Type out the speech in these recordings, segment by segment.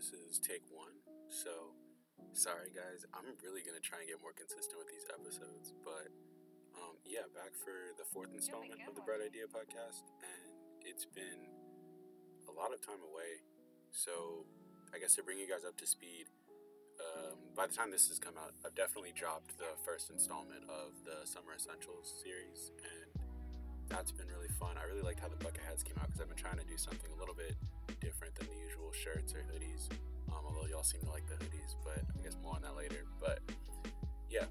This is take one. So, sorry guys, I'm really gonna try and get more consistent with these episodes. But, um, yeah, back for the fourth installment of the Bright Idea podcast, and it's been a lot of time away. So, I guess to bring you guys up to speed, um, by the time this has come out, I've definitely dropped the first installment of the Summer Essentials series, and that's been really fun. I really liked how the bucket hats came out because I've been trying to do something a little bit different than the usual shirts or hoodies. Um, although y'all seem to like the hoodies, but I guess more on that later. But yeah,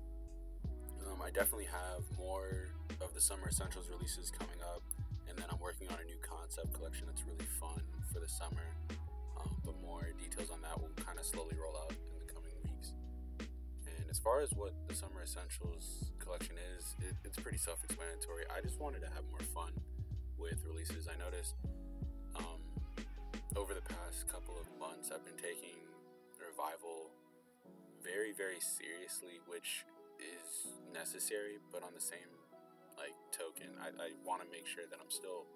um, I definitely have more of the summer essentials releases coming up, and then I'm working on a new concept collection that's really fun for the summer. Um, but more details on that will kind of slowly roll out in the coming weeks. And as far as what the summer essentials collection is, it, it's pretty self-explanatory. I just wanted to have more fun with releases. I noticed over the past couple of months, I've been taking revival very, very seriously, which is necessary. But on the same like token, I, I want to make sure that I'm still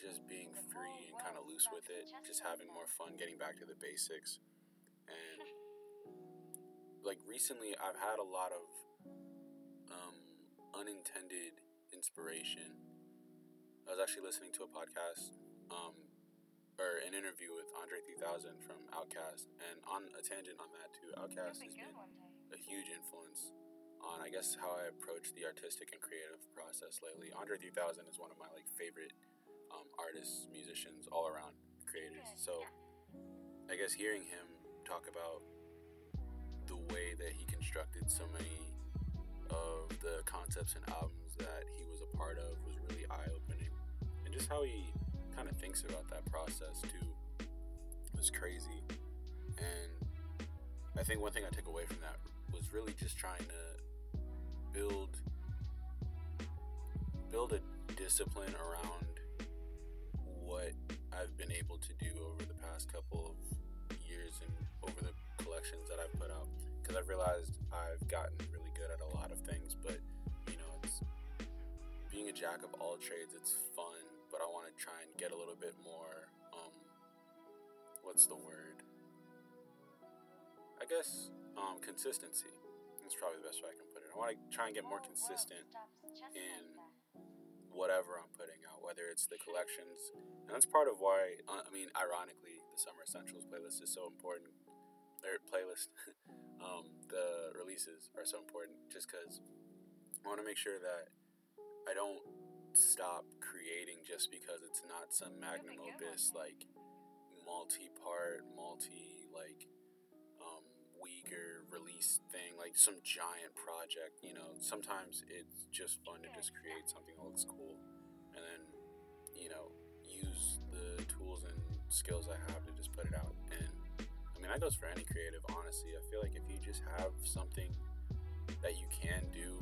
just being free and kind of loose with it, just having more fun, getting back to the basics. And like recently, I've had a lot of um, unintended inspiration. I was actually listening to a podcast um, or an interview with Andre 3000 from Outkast, and on a tangent on that too, Outkast has been a huge influence on I guess how I approach the artistic and creative process lately. Andre 3000 is one of my like favorite um, artists, musicians, all around creators. So I guess hearing him talk about the way that he constructed so many of the concepts and albums that he was a part of was really eye opening. And just how he kind of thinks about that process too. It was crazy. And I think one thing I took away from that was really just trying to build build a discipline around what I've been able to do over the past couple of years and over the collections that I've put out. Because I've realized I've gotten really good at a lot of things but you know it's being a jack of all trades it's fun get a little bit more um what's the word I guess um consistency that's probably the best way I can put it I want to try and get more consistent in whatever I'm putting out, whether it's the collections. And that's part of why, uh, I mean, ironically, the Summer Essentials playlist is so important. Or playlist, um, the releases are so important just because I want to make sure that I don't stop creating just because it's not some magnum opus, like multi part, multi, like, um, or release thing, like some giant project. You know, sometimes it's just fun to just create something that looks cool and then, you know, use the tools and skills I have to just put it out. And I mean, that goes for any creative, honestly. I feel like if you just have something that you can do,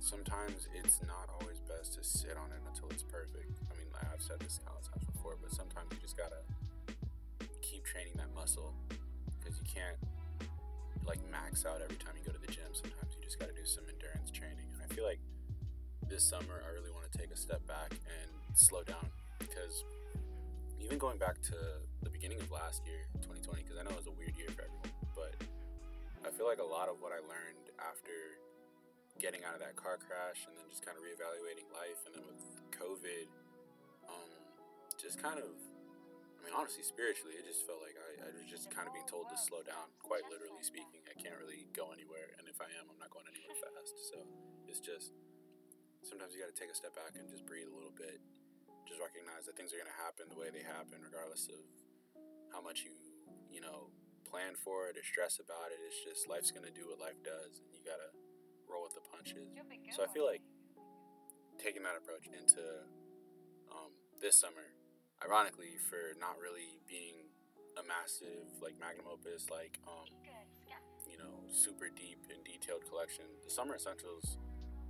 sometimes it's not always best to sit on it until it's perfect. I mean, I've said this countless times before, but sometimes you just gotta keep training that muscle because you can't like max out every time you go to the gym. Sometimes you just got to do some endurance training. And I feel like this summer I really want to take a step back and slow down because even going back to the beginning of last year, 2020, because I know it was a weird year for everyone, but I feel like a lot of what I learned after getting out of that car crash and then just kind of reevaluating life and then with COVID, um, just kind of I mean, honestly, spiritually, it just felt like I, I was just kind of being told to slow down, quite literally speaking. I can't really go anywhere, and if I am, I'm not going anywhere fast. So it's just sometimes you got to take a step back and just breathe a little bit. Just recognize that things are going to happen the way they happen, regardless of how much you, you know, plan for it or stress about it. It's just life's going to do what life does, and you got to with the punches. So I feel like taking that approach into um, this summer ironically for not really being a massive like magnum opus like um you know super deep and detailed collection. The summer essentials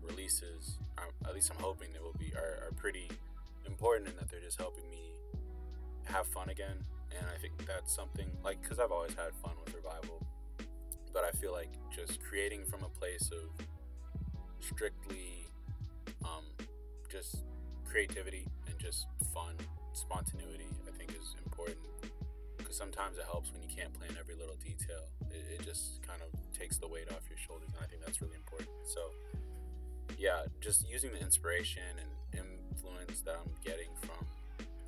releases um, at least i'm hoping they will be are, are pretty important in that they're just helping me have fun again. And i think that's something like because i've always had fun with revival but i feel like just creating from a place of strictly um, just creativity and just fun spontaneity I think is important because sometimes it helps when you can't plan every little detail. It, it just kind of takes the weight off your shoulders, and I think that's really important. So, yeah, just using the inspiration and influence that I'm getting from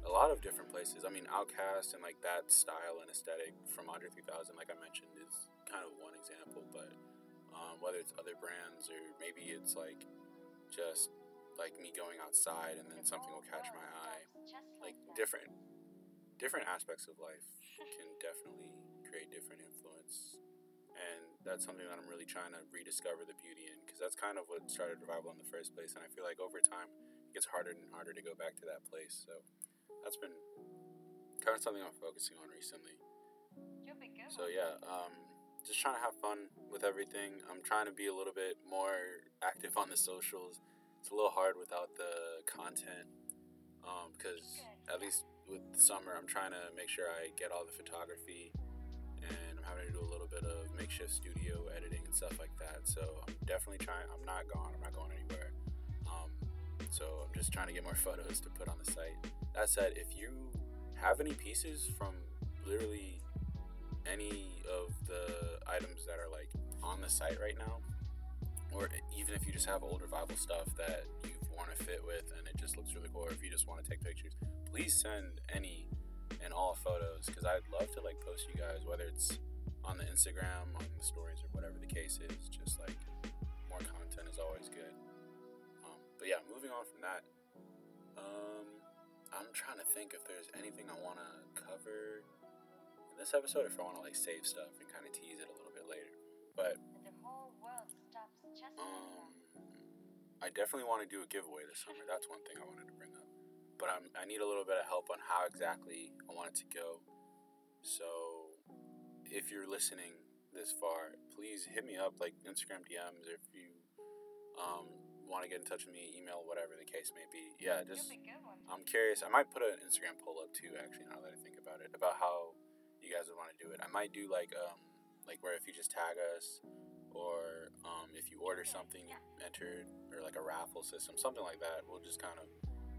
a lot of different places. I mean, Outkast and like that style and aesthetic from Andre 3000, like I mentioned, is kind of one example. But um, whether it's other brands or maybe it's like just like me going outside and then something will catch my eye, like different different aspects of life can definitely create different influence. And that's something that I'm really trying to rediscover the beauty in because that's kind of what started revival in the first place. And I feel like over time it gets harder and harder to go back to that place. So that's been kind of something I'm focusing on recently. So yeah, um, just trying to have fun with everything. I'm trying to be a little bit more active on the socials. It's a little hard without the content because um, at least with summer, I'm trying to make sure I get all the photography, and I'm having to do a little bit of makeshift studio editing and stuff like that. So I'm definitely trying. I'm not gone. I'm not going anywhere. Um, so I'm just trying to get more photos to put on the site. That said, if you have any pieces from literally any of the items that are like on the site right now, or even if you just have old revival stuff that you want to fit with and it just looks really cool, or if you just want to take pictures, please send any and all photos because I'd love to like post you guys, whether it's on the Instagram, on the stories, or whatever the case is. Just like more content is always good. Um, but yeah, moving on from that, um, I'm trying to think if there's anything I want to cover in this episode, if I want to like save stuff and kind of tease it a little bit later. But um, I definitely want to do a giveaway this summer. That's one thing I wanted to bring up but I'm, I need a little bit of help on how exactly I want it to go. So, if you're listening this far, please hit me up, like Instagram DMs, if you um, want to get in touch with me, email, whatever the case may be. Yeah, just I'm curious. I might put an Instagram poll up too. Actually, now that I think about it, about how you guys would want to do it. I might do like um like where if you just tag us, or um, if you order something you entered, or like a raffle system, something like that. We'll just kind of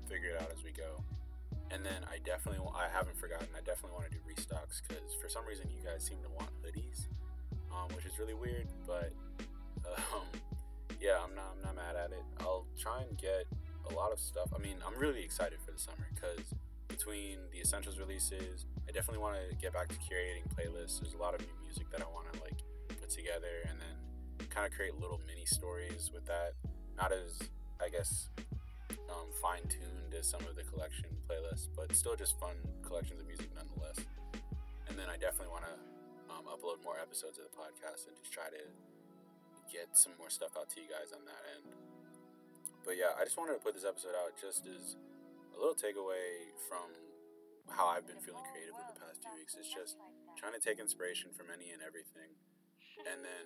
figure it out as we go. And then I definitely, I haven't forgotten, I definitely want to do restocks because for some reason you guys seem to want hoodies, um, which is really weird. But um, yeah, I'm not, I'm not mad at it. I'll try and get a lot of stuff. I mean, I'm really excited for the summer because between the essentials releases, definitely want to get back to curating playlists. There's a lot of new music that I want to like put together and then kind of create little mini stories with that. Not as I guess um, fine tuned as some of the collection playlists, but still just fun collections of music nonetheless. And then I definitely want to um, upload more episodes of the podcast and just try to get some more stuff out to you guys on that end. But yeah, I just wanted to put this episode out just as a little takeaway from how I've been feeling creatively the past few weeks. It's just trying to take inspiration from any and everything and then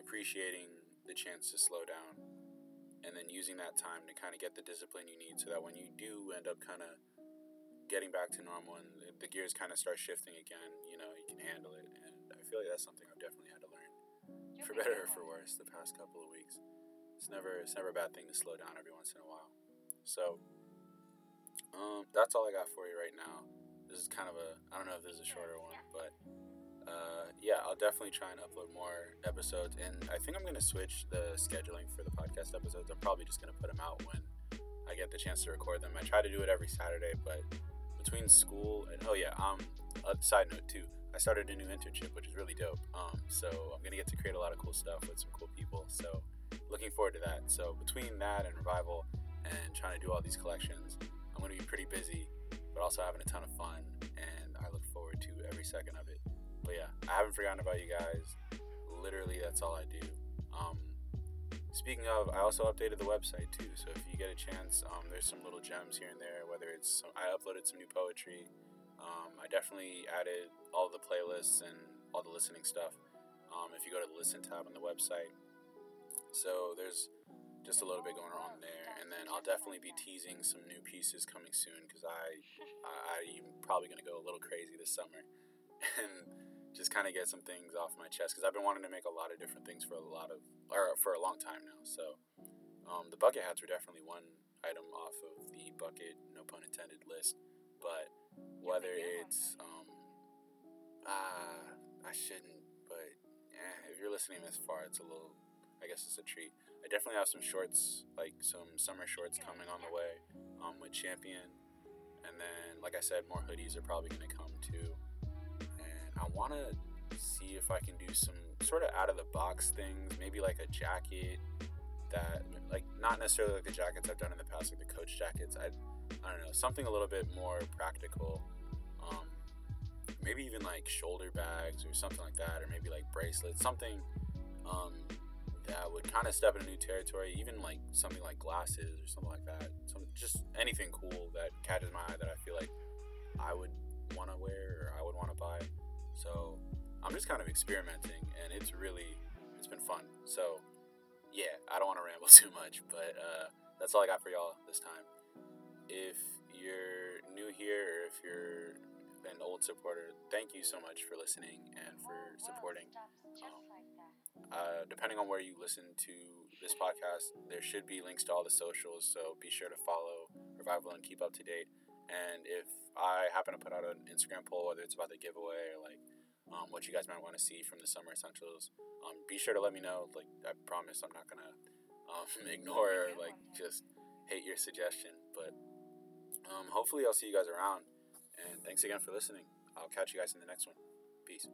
appreciating the chance to slow down and then using that time to kind of get the discipline you need so that when you do end up kind of getting back to normal and the gears kind of start shifting again, you know, you can handle it. And I feel like that's something I've definitely had to learn, for better or for worse, the past couple of weeks. It's never it's never a bad thing to slow down every once in a while. So, that's all I got for you right now. This is kind of a I don't know if this is a shorter one, but uh, yeah, I'll definitely try and upload more episodes. And I think I'm going to switch the scheduling for the podcast episodes. I'm probably just going to put them out when I get the chance to record them. I try to do it every Saturday, but between school and oh yeah, um, a side note too. I started a new internship, which is really dope. Um, so I'm gonna get to create a lot of cool stuff with some cool people. So looking forward to that. So between that and revival and trying to do all these collections, I'm gonna be pretty busy, but also having a ton of fun. And I look forward to every second of it. But yeah, I haven't forgotten about you guys. Literally, that's all I do. Um, speaking of, I also updated the website too. So if you get a chance, um, there's some little gems here and there. Whether it's some, I uploaded some new poetry. Um, I definitely added all the playlists and all the listening stuff. Um, if you go to the listen tab on the website, so there's just a little bit going on there, and then I'll definitely be teasing some new pieces coming soon because I, I I'm probably gonna go a little crazy this summer, and just kind of get some things off my chest because I've been wanting to make a lot of different things for a lot of or for a long time now. So um, the bucket hats were definitely one item off of the bucket, no pun intended, list. But whether it's um, I shouldn't, but eh, if you're listening this far, it's a little. I guess it's a treat. I definitely have some shorts, like some summer shorts coming on the way, um, with Champion, and then, like I said, more hoodies are probably gonna come too. And I want to see if I can do some sort of out of the box things, maybe like a jacket that, like, not necessarily like the jackets I've done in the past, like the coach jackets. I, I don't know, something a little bit more practical. Um, maybe even like shoulder bags or something like that, or maybe like bracelets, something um, that would kind of step into new territory. Even like something like glasses or something like that. Some just anything cool that catches my eye that I feel like I would want to wear or I would want to buy. So I'm just kind of experimenting, and it's really it's been fun. So yeah, I don't want to ramble too much, but uh, that's all I got for y'all this time. If you're new here, or if you're an old supporter, thank you so much for listening and for supporting. Um, uh, depending on where you listen to this podcast, there should be links to all the socials, so be sure to follow Revival and keep up to date. And if I happen to put out an Instagram poll, whether it's about the giveaway or like um, what you guys might want to see from the summer essentials, um, be sure to let me know. Like I promise, I'm not gonna um, ignore or like just hate your suggestion. But um, hopefully, I'll see you guys around. And thanks again for listening. I'll catch you guys in the next one. Peace.